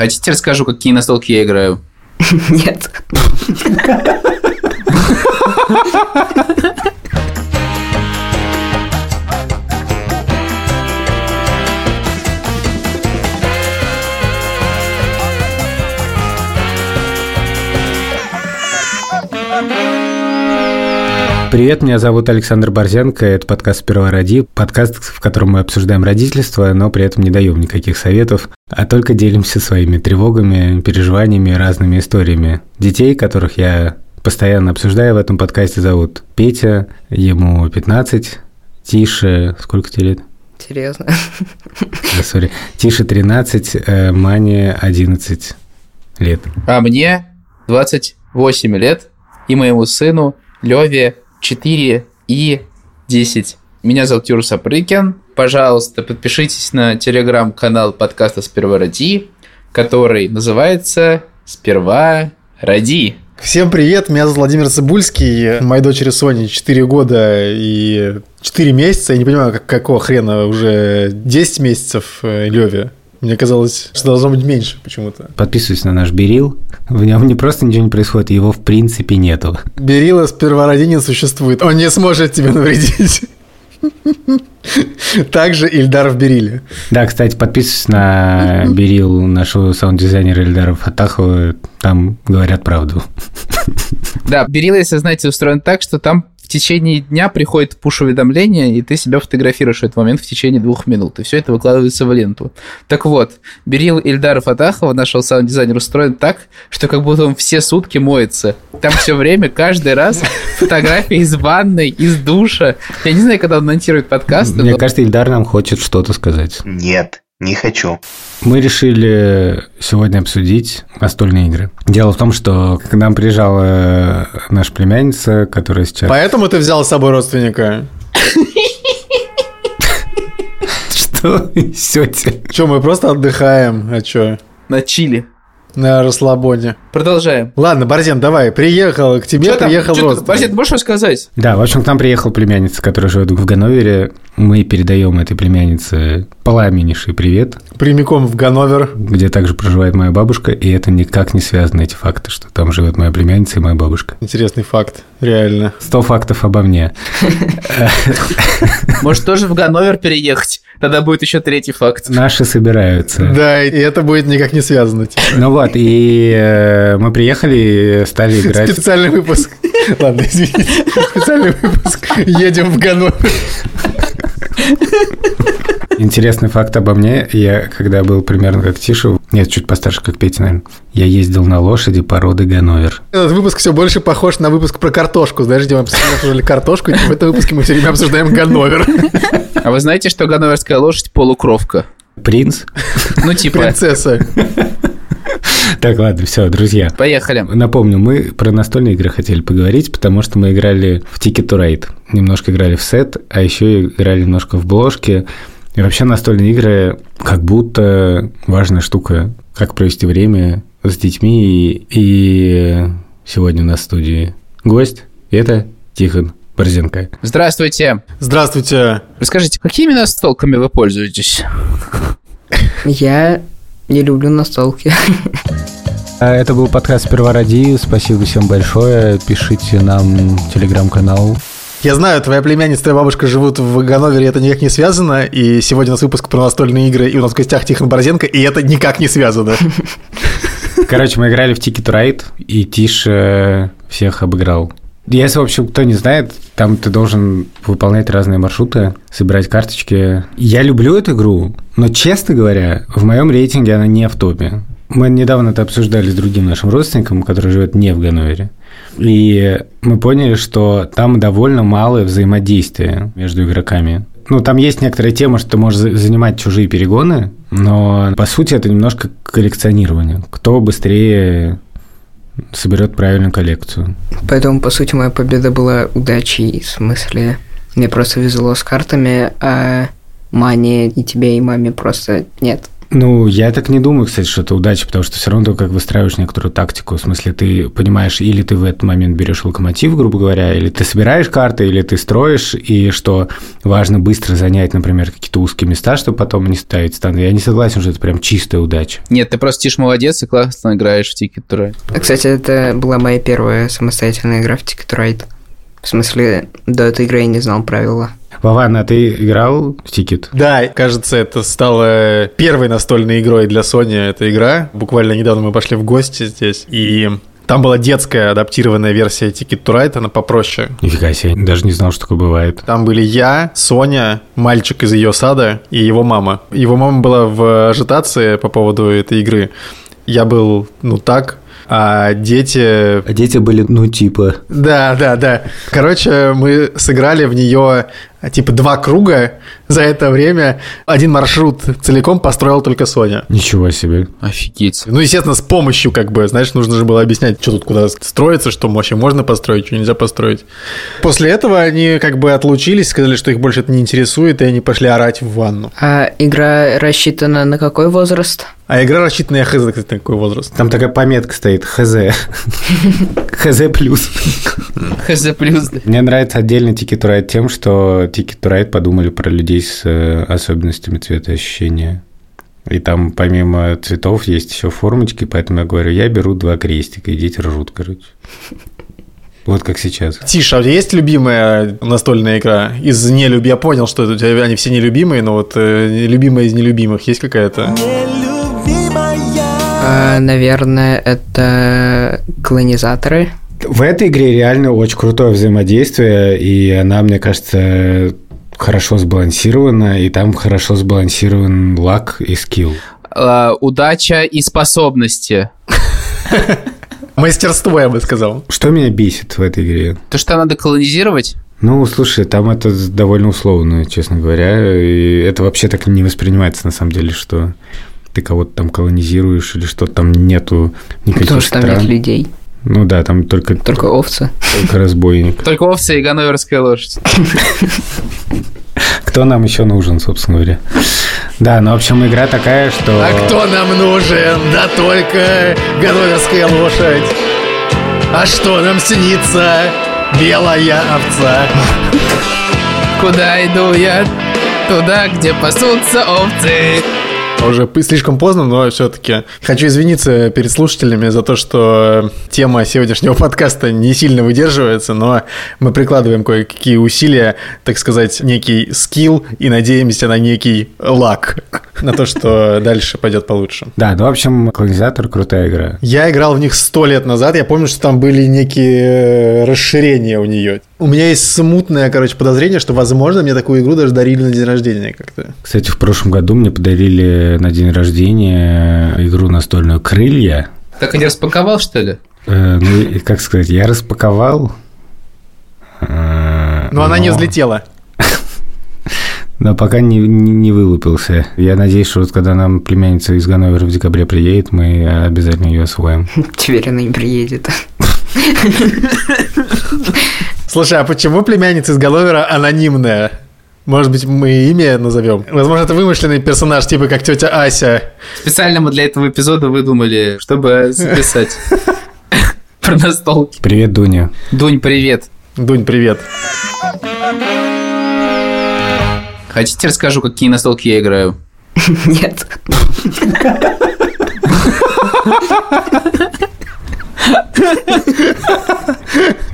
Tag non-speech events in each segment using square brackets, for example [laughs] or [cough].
Хотите, расскажу, какие настолки я играю? [laughs] Нет. [laughs] Привет, меня зовут Александр Борзенко, это подкаст «Сперва роди», подкаст, в котором мы обсуждаем родительство, но при этом не даем никаких советов, а только делимся своими тревогами, переживаниями, разными историями. Детей, которых я постоянно обсуждаю в этом подкасте, зовут Петя, ему 15, Тише, сколько тебе лет? Серьезно? Да, сори. Тише 13, э, Мане 11 лет. А мне 28 лет, и моему сыну Леве 4 и 10. Меня зовут Юра Сапрыкин. Пожалуйста, подпишитесь на телеграм-канал подкаста «Сперва ради», который называется «Сперва ради». Всем привет, меня зовут Владимир Цибульский, моей дочери Соне 4 года и 4 месяца, я не понимаю, как, какого хрена уже 10 месяцев э, Леве. Мне казалось, что должно быть меньше почему-то. Подписывайтесь на наш Берил. В нем не просто ничего не происходит, его в принципе нету. Берила с первородения существует, он не сможет тебе навредить. Также Ильдар в Бериле. Да, кстати, подписывайтесь на Берил нашего саунд-дизайнера Ильдара Фатахова, там говорят правду. Да, Берила, если знаете, устроен так, что там течение дня приходит пуш-уведомление, и ты себя фотографируешь в этот момент в течение двух минут, и все это выкладывается в ленту. Так вот, Берил Ильдара Фатахова, нашего саунд-дизайнера, устроен так, что как будто он все сутки моется. Там все время, каждый раз фотографии из ванной, из душа. Я не знаю, когда он монтирует подкасты. Мне но- кажется, Ильдар нам хочет что-то сказать. Нет, не хочу. Мы решили сегодня обсудить настольные игры. Дело в том, что к нам приезжала наша племянница, которая сейчас... Поэтому ты взял с собой родственника? [laughs] Что несете? Че, мы просто отдыхаем, а чё? На чили. На расслабоне. Продолжаем. Ладно, Борзен, давай, приехал к тебе, там? приехал ты- родственник. Ты можешь рассказать? Да, в общем, к нам приехала племянница, которая живет в Ганновере. Мы передаем этой племяннице пламеннейший привет, Прямиком в Ганновер. где также проживает моя бабушка, и это никак не связано, эти факты, что там живет моя племянница и моя бабушка. Интересный факт, реально. Сто фактов обо мне. [laughs] Может, тоже в Ганновер переехать? Тогда будет еще третий факт. Наши собираются. Да, и это будет никак не связано. типа. Ну вот, и э, мы приехали и стали играть. Специальный выпуск. Ладно, извините. Специальный выпуск. Едем в Ганновер. Интересный факт обо мне. Я, когда был примерно как Тиша, нет, чуть постарше, как Петя, наверное, я ездил на лошади породы Ганновер. Этот выпуск все больше похож на выпуск про картошку. Знаешь, где мы постоянно обсуждали картошку, и в этом выпуске мы все время обсуждаем Ганновер. А вы знаете, что ганноверская лошадь полукровка? Принц. Ну, типа, Принцесса. Так, ладно, все, друзья. поехали. Напомню, мы про настольные игры хотели поговорить, потому что мы играли в Ticket to Ride, немножко играли в сет, а еще играли немножко в бложки. И вообще настольные игры как будто важная штука, как провести время с детьми. И, и сегодня у нас в студии гость, и это Тихон Борзенко. Здравствуйте. Здравствуйте. Расскажите, какими настолками вы пользуетесь? Я не люблю настолки. А Это был подкаст «Сперва ради». Спасибо всем большое. Пишите нам телеграм-канал. Я знаю, твоя племянница, твоя бабушка живут в Ганновере, это никак не связано. И сегодня у нас выпуск про настольные игры, и у нас в гостях Тихон Борзенко, и это никак не связано. [laughs] Короче, мы играли в Ticket to Ride, и Тиша всех обыграл. Если, в общем, кто не знает, там ты должен выполнять разные маршруты, собирать карточки. Я люблю эту игру, но, честно говоря, в моем рейтинге она не в топе. Мы недавно это обсуждали с другим нашим родственником, который живет не в Ганновере. И мы поняли, что там довольно малое взаимодействие между игроками. Ну, там есть некоторая тема, что ты можешь за- занимать чужие перегоны, но по сути это немножко коллекционирование. Кто быстрее соберет правильную коллекцию. Поэтому, по сути, моя победа была удачей. В смысле, мне просто везло с картами, а Мане и тебе, и маме просто нет. Ну, я так не думаю, кстати, что это удача, потому что все равно ты как выстраиваешь некоторую тактику. В смысле, ты понимаешь, или ты в этот момент берешь локомотив, грубо говоря, или ты собираешь карты, или ты строишь, и что важно быстро занять, например, какие-то узкие места, чтобы потом не ставить стан. Я не согласен, что это прям чистая удача. Нет, ты просто тишь молодец и классно играешь в Ticket to Ride. Кстати, это была моя первая самостоятельная игра в Ticket to Ride. В смысле, до этой игры я не знал правила. Вован, а ты играл в Тикет? Да, кажется, это стало первой настольной игрой для Sony эта игра. Буквально недавно мы пошли в гости здесь, и там была детская адаптированная версия Ticket to Ride, она попроще. Нифига себе, даже не знал, что такое бывает. Там были я, Соня, мальчик из ее сада и его мама. Его мама была в ажитации по поводу этой игры. Я был, ну так, а дети... А дети были, ну, типа... Да, да, да. Короче, мы сыграли в нее типа два круга за это время. Один маршрут целиком построил только Соня. Ничего себе. Офигеть. Ну, естественно, с помощью, как бы, знаешь, нужно же было объяснять, что тут куда строится, что вообще можно построить, что нельзя построить. После этого они как бы отлучились, сказали, что их больше это не интересует, и они пошли орать в ванну. А игра рассчитана на какой возраст? А игра рассчитана на хз, кстати, на какой возраст. Там такая пометка стоит, хз. [laughs] хз плюс. Хз плюс. Мне нравится отдельный Ticket Ride тем, что Ticket Ride подумали про людей с э, особенностями цветоощущения. И там помимо цветов есть еще формочки, поэтому я говорю, я беру два крестика, и дети ржут, короче. Вот как сейчас. Тиша, а у тебя есть любимая настольная игра? Из нелюб... Я понял, что у тебя они все нелюбимые, но вот э, любимая из нелюбимых есть какая-то? А, наверное, это колонизаторы. В этой игре реально очень крутое взаимодействие, и она, мне кажется, хорошо сбалансирована, и там хорошо сбалансирован лак и скилл. А, удача и способности. Мастерство, я бы сказал. Что меня бесит в этой игре? То, что надо колонизировать? Ну, слушай, там это довольно условно, честно говоря, и это вообще так не воспринимается на самом деле, что ты кого-то там колонизируешь или что там нету никаких Потому что там стран. нет людей, Ну да, там только, только овцы. только разбойник. [laughs] Только овцы и ганноверская лошадь. [laughs] Кто нам еще нужен, собственно говоря? Да, ну, в общем, игра такая, что... А кто нам нужен? Да только ганноверская лошадь. А что нам снится? Белая овца. [laughs] Куда иду я? Туда, где пасутся овцы. [laughs] Уже слишком поздно, но все-таки хочу извиниться перед слушателями за то, что тема сегодняшнего подкаста не сильно выдерживается, но мы прикладываем кое-какие усилия, так сказать, некий скилл и надеемся на некий лак, на то, что дальше пойдет получше. Да, ну, в общем, колонизатор крутая игра. Я играл в них сто лет назад, я помню, что там были некие э, расширения у нее. У меня есть смутное, короче, подозрение, что, возможно, мне такую игру даже дарили на день рождения как-то. Кстати, в прошлом году мне подарили на день рождения игру настольную «Крылья». Так и не распаковал, что ли? Э, ну, как сказать, я распаковал. э, Но она не взлетела. Но пока не, не, не вылупился. Я надеюсь, что вот когда нам племянница из Ганновера в декабре приедет, мы обязательно ее освоим. Теперь она не приедет. Слушай, а почему племянница из Галовера анонимная? Может быть, мы имя назовем? Возможно, это вымышленный персонаж, типа как тетя Ася. Специально мы для этого эпизода выдумали, чтобы записать [laughs] про настолки. Привет, Дуня. Дунь, привет. Дунь, привет. Хотите расскажу, какие настолки я играю? Нет.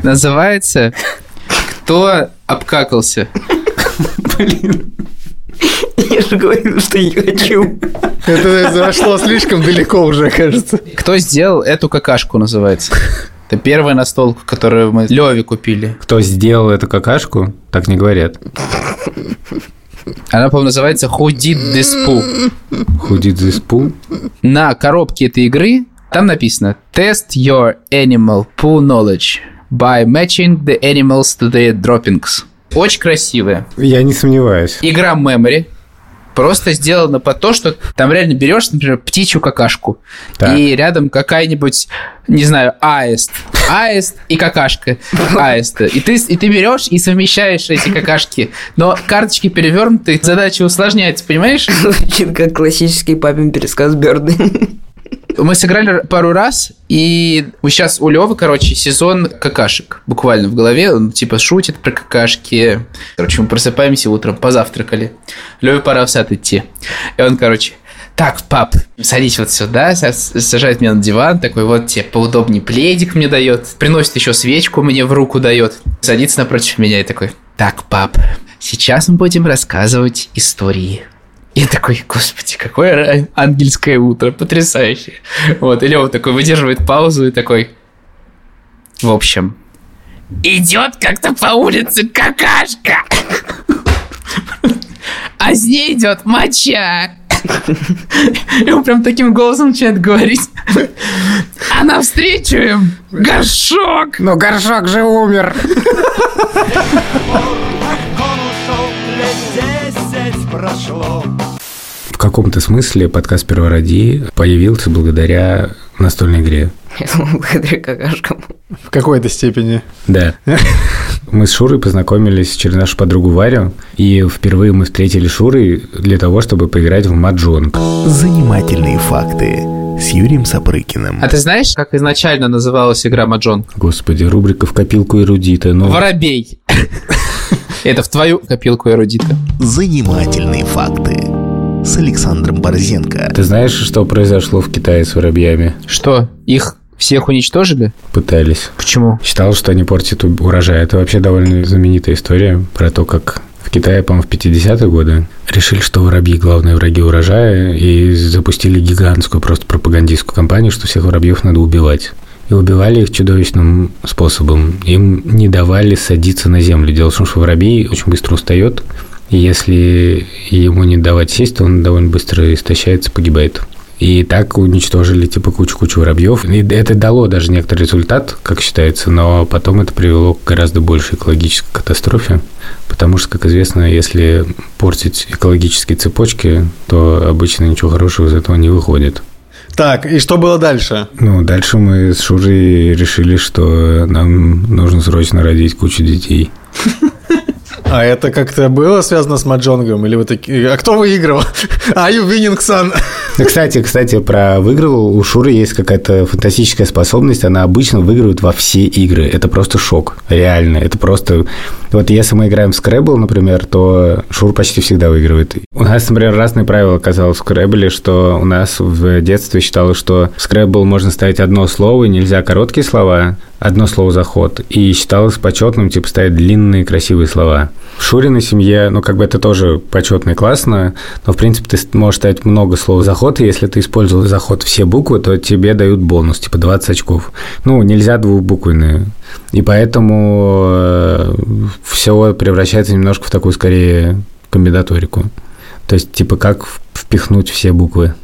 Называется «Кто обкакался?» Я же говорю, что не хочу. Это зашло слишком далеко уже, кажется. Кто сделал эту какашку, называется. Это первая настолка, которую мы Леве купили. Кто сделал эту какашку, так не говорят. Она, по-моему, называется This Poo. Худит за спу. На коробке этой игры там написано Test your animal poo knowledge by matching the animals to their droppings. Очень красивая. Я не сомневаюсь. Игра Memory. Просто сделано под то, что там реально берешь, например, птичью какашку, Так. и рядом какая-нибудь, не знаю, аист. Аист и какашка аиста. И ты, и ты берешь и совмещаешь эти какашки. Но карточки перевернуты, задача усложняется, понимаешь? Звучит [laughs] как классический папин пересказ Бёрды. Мы сыграли пару раз, и сейчас у Левы, короче, сезон какашек. Буквально в голове. Он типа шутит про какашки. Короче, мы просыпаемся утром, позавтракали. Леве пора в сад идти. И он, короче, так, пап, садись вот сюда, са- сажает меня на диван, такой вот тебе поудобнее пледик мне дает, приносит еще свечку мне в руку дает, садится напротив меня и такой, так, пап, сейчас мы будем рассказывать истории. Я такой, господи, какое ангельское утро, потрясающе. Вот, и Лева такой выдерживает паузу и такой, в общем, идет как-то по улице какашка, а с ней идет моча. И он прям таким голосом начинает говорить. А навстречу им горшок. Но горшок же умер. В каком-то смысле подкаст «Первороди» появился благодаря настольной игре. Я думал, благодаря какашкам. В какой-то степени. Да. Мы с Шурой познакомились через нашу подругу Варю, и впервые мы встретили Шурой для того, чтобы поиграть в маджонг. Занимательные факты с Юрием Сапрыкиным. А ты знаешь, как изначально называлась игра Маджонг? Господи, рубрика в копилку эрудита. Ну, Воробей. [laughs] Это в твою копилку эрудита. Занимательные факты с Александром Борзенко. ты знаешь, что произошло в Китае с воробьями? Что, их всех уничтожили? Пытались. Почему? Считал, что они портят урожай. Это вообще довольно знаменитая история про то, как в Китае, по-моему, в 50-е годы решили, что воробьи главные враги урожая, и запустили гигантскую просто пропагандистскую кампанию, что всех воробьев надо убивать. И убивали их чудовищным способом. Им не давали садиться на землю. Дело в том, что воробей очень быстро устает, если ему не давать сесть, то он довольно быстро истощается, погибает. И так уничтожили типа кучу-кучу воробьев. И это дало даже некоторый результат, как считается, но потом это привело к гораздо большей экологической катастрофе. Потому что, как известно, если портить экологические цепочки, то обычно ничего хорошего из этого не выходит. Так, и что было дальше? Ну, дальше мы с Шурой решили, что нам нужно срочно родить кучу детей. [laughs] А это как-то было связано с маджонгом? Или вы такие... А кто выиграл? [laughs] А, you winning, son. Кстати, кстати, про выигрывал. У Шуры есть какая-то фантастическая способность. Она обычно выигрывает во все игры. Это просто шок. Реально. Это просто... Вот если мы играем в Scrabble, например, то Шур почти всегда выигрывает. У нас, например, разные правила оказалось в Scrabble, что у нас в детстве считалось, что в Scrabble можно ставить одно слово, и нельзя короткие слова, одно слово за ход. И считалось почетным, типа, ставить длинные красивые слова. В Шуриной семье, ну, как бы это тоже почетно и классно, но, в принципе, ты можешь ставить много слов за ход, и если ты использовал за ход все буквы, то тебе дают бонус, типа 20 очков. Ну, нельзя двухбуквенные. И поэтому все превращается немножко в такую, скорее, комбинаторику. То есть, типа, как впихнуть все буквы.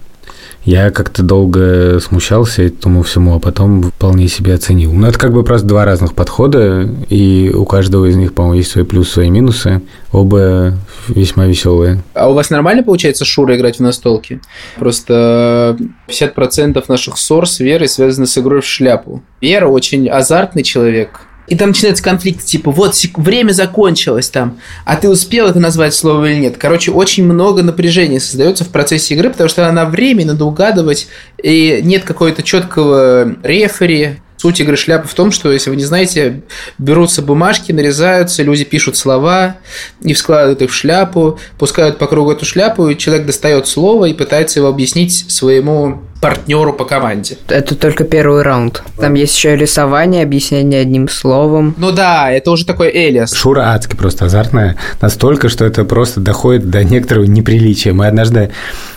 Я как-то долго смущался этому всему, а потом вполне себе оценил. Ну, это как бы просто два разных подхода, и у каждого из них, по-моему, есть свои плюсы, свои минусы. Оба весьма веселые. А у вас нормально получается Шура играть в настолки? Просто 50% наших ссор с Верой связаны с игрой в шляпу. Вера очень азартный человек. И там начинается конфликт, типа, вот время закончилось там, а ты успел это назвать слово или нет. Короче, очень много напряжения создается в процессе игры, потому что на время надо угадывать, и нет какого-то четкого рефери. Суть игры шляпы в том, что, если вы не знаете, берутся бумажки, нарезаются, люди пишут слова и вскладывают их в шляпу, пускают по кругу эту шляпу, и человек достает слово и пытается его объяснить своему партнеру по команде. Это только первый раунд. Там есть еще рисование, объяснение одним словом. Ну да, это уже такой Элиас. Шура адски просто азартная. Настолько, что это просто доходит до некоторого неприличия. Мы однажды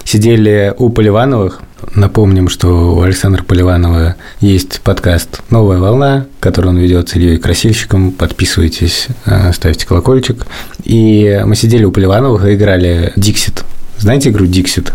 сидели у Поливановых. Напомним, что у Александра Поливанова есть подкаст «Новая волна», который он ведет с Ильей Красильщиком. Подписывайтесь, э, ставьте колокольчик. И мы сидели у Поливановых и играли «Диксит». Знаете игру «Диксит»?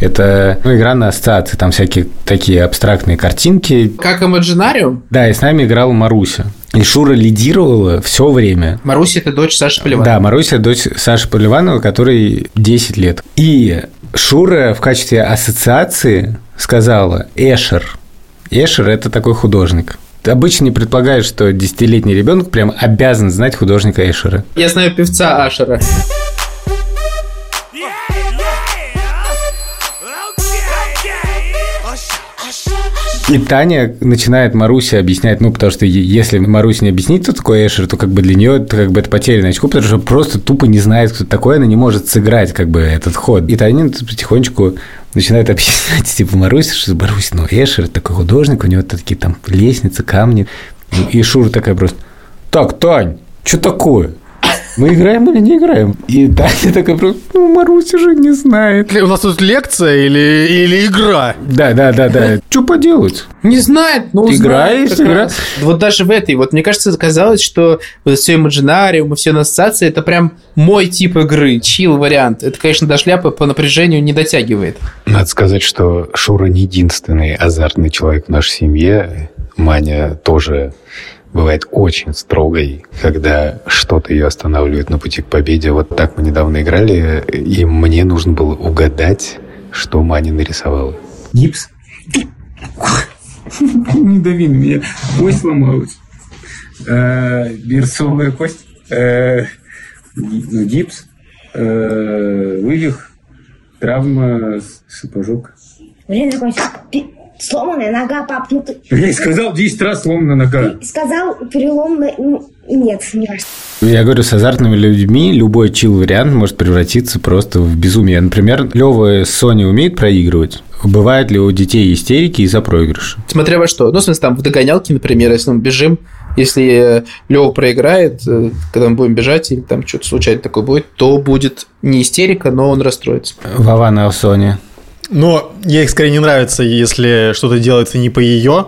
Это ну, игра на ассоциации, там всякие такие абстрактные картинки. Как Imaginarium? Да, и с нами играла Маруся. И Шура лидировала все время. Маруся – это дочь Саши Поливанова. Да, Маруся – дочь Саши Поливанова, которой 10 лет. И Шура в качестве ассоциации сказала «Эшер». Эшер – это такой художник. Ты обычно не предполагаешь, что десятилетний ребенок прям обязан знать художника Эшера. Я знаю певца Ашера. И Таня начинает Марусе объяснять, ну, потому что если Маруся не объяснит, кто такой Эшер, то как бы для нее это как бы это потерянное очко, потому что просто тупо не знает, кто такой, она не может сыграть как бы этот ход. И Таня потихонечку начинает объяснять, [laughs] типа, Маруся, что Маруся, ну, Эшер такой художник, у него такие там лестницы, камни. И Шура такая просто, так, Тань, что такое? Мы играем или не играем? И Таня такая просто, ну, Маруся же не знает. У нас тут лекция или, или игра? Да, да, да, да. Что поделать? Не знает, но играешь, как игра- раз. Вот даже в этой, вот мне кажется, казалось, что вот все Imaginarium и все на ассоциации, это прям мой тип игры, чил вариант. Это, конечно, до шляпы по напряжению не дотягивает. Надо сказать, что Шура не единственный азартный человек в нашей семье. Маня тоже бывает очень строгой, когда что-то ее останавливает на пути к победе. Вот так мы недавно играли, и мне нужно было угадать, что Маня нарисовала. Гипс? Не дави на меня. Ой, сломалась. Э, Берцовая кость. Э, ги- ну, Гипс. Э, Вывих. Травма. Сапожок. Такой пи- сломанная нога, пап, ну ты Я и сказал 10 раз сломана нога. сказал переломная, ну, нет, не кажется. Я говорю, с азартными людьми любой чил-вариант может превратиться просто в безумие. Например, Лева с Соней умеет проигрывать. Бывает ли у детей истерики из-за проигрыша? Смотря во что. Ну, в смысле, там в догонялке, например, если мы бежим, если Лева проиграет, э, когда мы будем бежать, или там что-то случайно такое будет, то будет не истерика, но он расстроится. Вована о Соне. Но ей скорее не нравится, если что-то делается не по ее.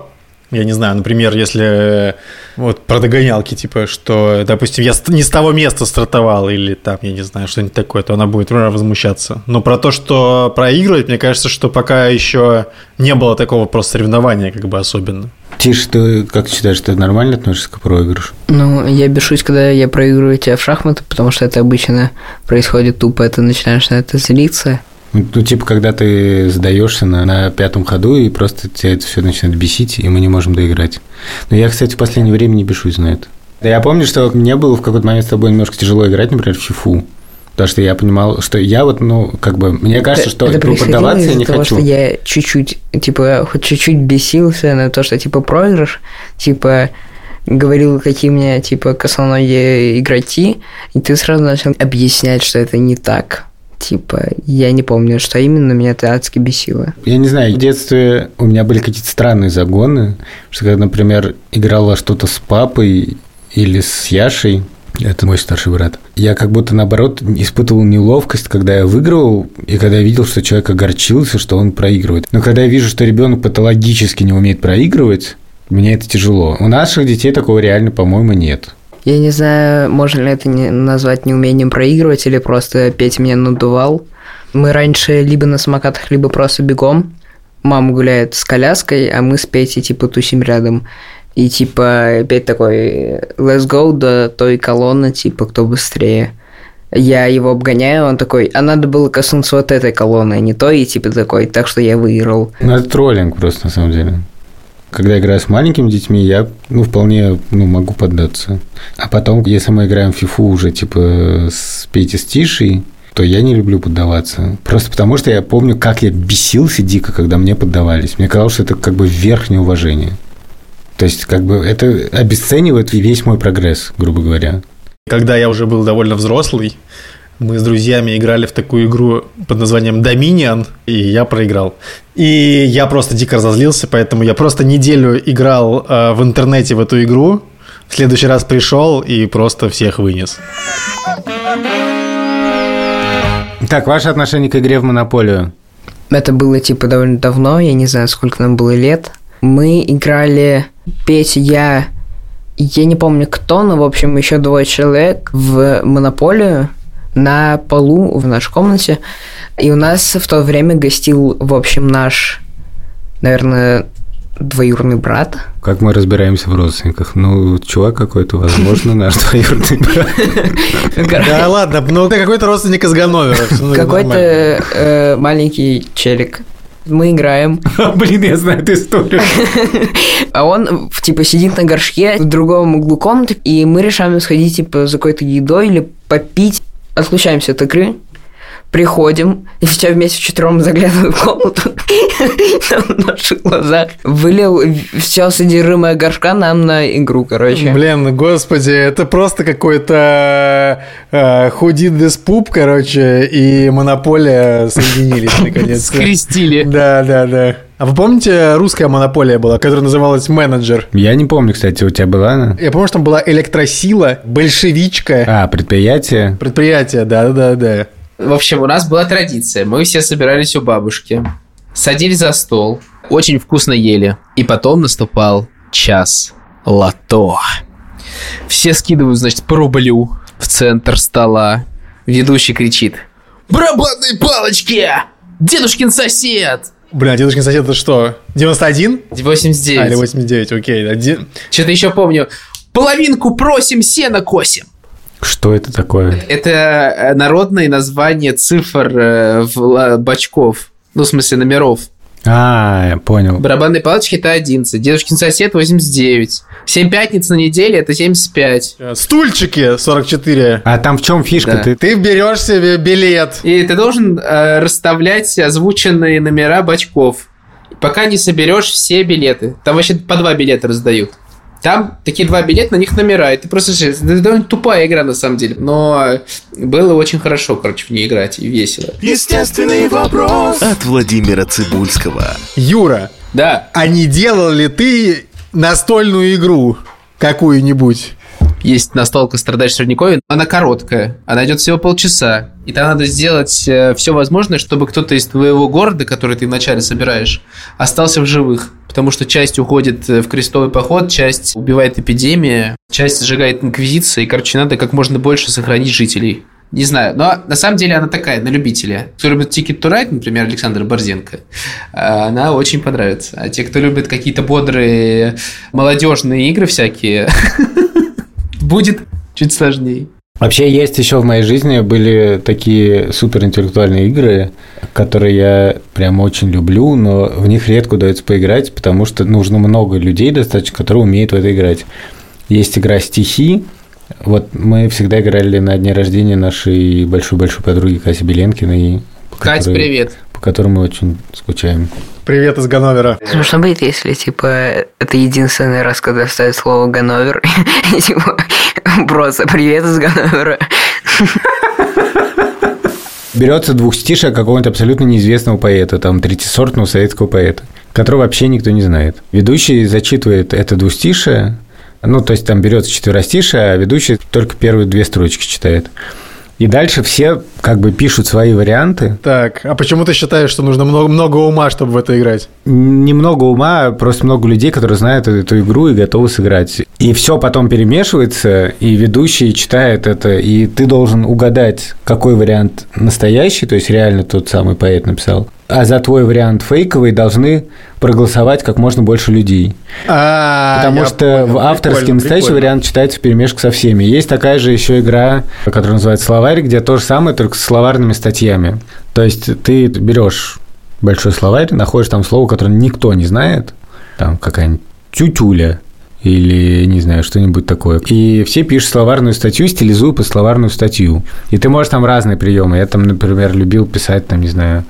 Я не знаю, например, если э, вот про догонялки, типа, что, допустим, я не с того места стартовал, или там, я не знаю, что-нибудь такое, то она будет возмущаться. Но про то, что проигрывать, мне кажется, что пока еще не было такого просто соревнования, как бы особенно. Тише, ты как считаешь, ты нормально относишься к проигрышу? Ну, я бешусь, когда я проигрываю тебя в шахматы, потому что это обычно происходит тупо, ты начинаешь на это злиться. Ну, ну, типа, когда ты сдаешься на, на пятом ходу, и просто тебя это все начинает бесить, и мы не можем доиграть. Но я, кстати, в последнее время не бешусь на это. Да я помню, что мне было в какой-то момент с тобой немножко тяжело играть, например, в фифу. Потому что я понимал, что я вот, ну, как бы, мне кажется, что это ну, происходило поддаваться я не того, хочу. что я чуть-чуть, типа, хоть чуть-чуть бесился на то, что, типа, проигрыш, типа, говорил, какие у меня, типа, косоногие игроки, и ты сразу начал объяснять, что это не так. Типа, я не помню, что именно меня это адски бесило. Я не знаю, в детстве у меня были какие-то странные загоны, что когда, например, играл во что-то с папой или с Яшей, это мой старший брат, я как будто, наоборот, испытывал неловкость, когда я выигрывал, и когда я видел, что человек огорчился, что он проигрывает. Но когда я вижу, что ребенок патологически не умеет проигрывать, мне это тяжело. У наших детей такого реально, по-моему, нет. Я не знаю, можно ли это назвать неумением проигрывать или просто Петя меня надувал. Мы раньше либо на самокатах, либо просто бегом. Мама гуляет с коляской, а мы с Петей типа тусим рядом. И типа опять такой let's go до той колонны, типа кто быстрее. Я его обгоняю, он такой, а надо было коснуться вот этой колонны, а не той, и типа такой, так что я выиграл. Ну, это троллинг просто, на самом деле. Когда играю с маленькими детьми, я ну, вполне ну, могу поддаться. А потом, если мы играем в фифу уже типа с Петей с Тишей, то я не люблю поддаваться. Просто потому, что я помню, как я бесился дико, когда мне поддавались. Мне казалось, что это как бы верх неуважения. То есть, как бы это обесценивает весь мой прогресс, грубо говоря. Когда я уже был довольно взрослый, мы с друзьями играли в такую игру под названием Dominion, и я проиграл. И я просто дико разозлился, поэтому я просто неделю играл э, в интернете в эту игру, в следующий раз пришел и просто всех вынес. Так, ваше отношение к игре в Монополию? Это было типа довольно давно, я не знаю, сколько нам было лет. Мы играли, Петя, я, я не помню кто, но, в общем, еще двое человек в Монополию. На полу в нашей комнате. И у нас в то время гостил, в общем, наш, наверное, двоюродный брат. Как мы разбираемся в родственниках? Ну, чувак какой-то, возможно, наш [laughs] двоюродный брат. Да ладно, ну ты какой-то родственник из Ганновера. Какой-то э, маленький челик. Мы играем, [laughs] Блин, я знаю эту историю. а он типа сидит на горшке в другом углу комнаты, и мы решаем сходить типа за какой-то едой или попить. Отключаемся от игры, приходим, и все вместе вчетвером заглядываем в комнату, там в наших глазах вылил все содержимое горшка нам на игру, короче. Блин, господи, это просто какой-то э, худит без пуп, короче, и монополия соединились [laughs] наконец-то. Скрестили. Да, да, да. А вы помните, русская монополия была, которая называлась «Менеджер»? Я не помню, кстати, у тебя была она? Я помню, что там была электросила, большевичка, А, предприятие. предприятие, да-да-да. В общем, у нас была традиция. Мы все собирались у бабушки, садились за стол, очень вкусно ели. И потом наступал час лото. Все скидывают, значит, по рублю в центр стола. Ведущий кричит. Барабанные палочки! Дедушкин сосед! Бля, дедушкин сосед, это что? 91? 89. А, или 89, окей. Один- Что-то еще помню. Половинку просим, сено косим. Что это такое? Это э, народное название цифр э, в бачков. Ну, в смысле, номеров. А, я понял. Барабанные палочки это 11. Дедушкин сосед 89. 7 пятниц на неделе это 75. Стульчики 44. А там в чем фишка? Да. Ты Ты берешь себе билет. И ты должен э, расставлять озвученные номера бачков, пока не соберешь все билеты. Там вообще по два билета раздают. Там такие два билета, на них номера. И ты просто... Это довольно тупая игра, на самом деле. Но было очень хорошо, короче, в ней играть. И весело. Естественный вопрос от Владимира Цибульского. Юра, Да, а не делал ли ты настольную игру какую-нибудь? Есть настолка «Страдаешь в Средневековье». Она короткая. Она идет всего полчаса. И там надо сделать все возможное, чтобы кто-то из твоего города, который ты вначале собираешь, остался в живых. Потому что часть уходит э, в крестовый поход, часть убивает эпидемия, часть сжигает инквизиция. И, короче, надо как можно больше сохранить жителей. Не знаю, но на самом деле она такая, на любителя. Кто любит Ticket to Ride, например, Александр Борзенко, э, она очень понравится. А те, кто любит какие-то бодрые молодежные игры всякие, [laughs] будет чуть сложнее. Вообще есть еще в моей жизни были такие суперинтеллектуальные игры, которые я прям очень люблю, но в них редко удается поиграть, потому что нужно много людей достаточно, которые умеют в это играть. Есть игра «Стихи». Вот мы всегда играли на дне рождения нашей большой-большой подруги Кати Беленкиной. по Кать, которой- привет. По которой мы очень скучаем. Привет из Ганновера. Смешно будет, если, типа, это единственный раз, когда ставят слово Ганновер, [laughs] и, типа, просто «Привет из Ганновера». Берется двухстишие какого-нибудь абсолютно неизвестного поэта, там, третисортного советского поэта, которого вообще никто не знает. Ведущий зачитывает это двустишие, ну, то есть там берется четверостишее, а ведущий только первые две строчки читает. И дальше все как бы пишут свои варианты. Так, а почему ты считаешь, что нужно много, много ума, чтобы в это играть? Немного ума, просто много людей, которые знают эту игру и готовы сыграть. И все потом перемешивается, и ведущий читает это, и ты должен угадать, какой вариант настоящий, то есть реально тот самый поэт написал. А за твой вариант фейковый должны проголосовать как можно больше людей. А, Потому что понял, в авторский прикольно, настоящий вариант читается в перемешку со всеми. Есть такая же еще игра, которая называется словарь, где то же самое, только с словарными статьями. То есть ты берешь большой словарь, находишь там слово, которое никто не знает, там какая-нибудь тютюля или, не знаю, что-нибудь такое. И все пишут словарную статью, стилизуя под словарную статью. И ты можешь там разные приемы. Я там, например, любил писать, там, не знаю,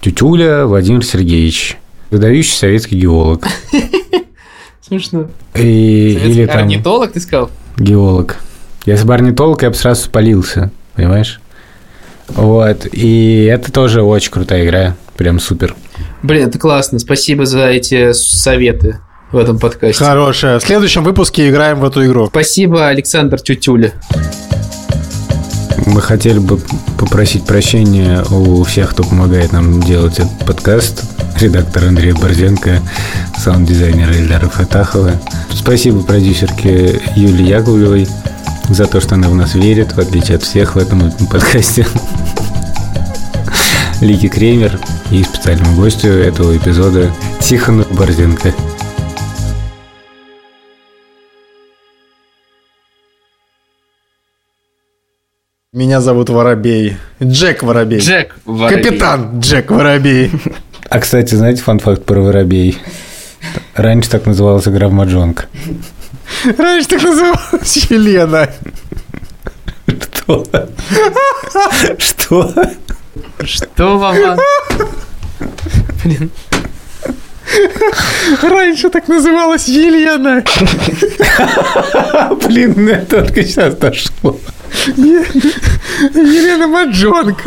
тютюля Владимир Сергеевич, выдающий советский геолог. [laughs] Смешно. И, или там орнитолог, ты сказал? геолог. Если бы орнитолог, я бы сразу спалился, понимаешь? Вот, и это тоже очень крутая игра, прям супер. Блин, это классно. Спасибо за эти советы в этом подкасте. Хорошая. В следующем выпуске играем в эту игру. Спасибо, Александр Тютюля. Мы хотели бы попросить прощения у всех, кто помогает нам делать этот подкаст. Редактор Андрей Борзенко, саунд-дизайнер Ильдара Фатахова. Спасибо продюсерке Юлии Яковлевой за то, что она в нас верит, в отличие от всех в этом подкасте. Лики Кремер и специальному гостю этого эпизода Тихону Борзенко. Меня зовут Воробей. Джек Воробей. Джек Воробей. Капитан Джек Воробей. А, кстати, знаете фан-факт про Воробей? Раньше так называлась игра в Маджонг. Раньше так называлась Елена. Что? Что? Что, Вован? Блин. Раньше так называлась Елена. Блин, мне только сейчас дошло. Елена Маджонг.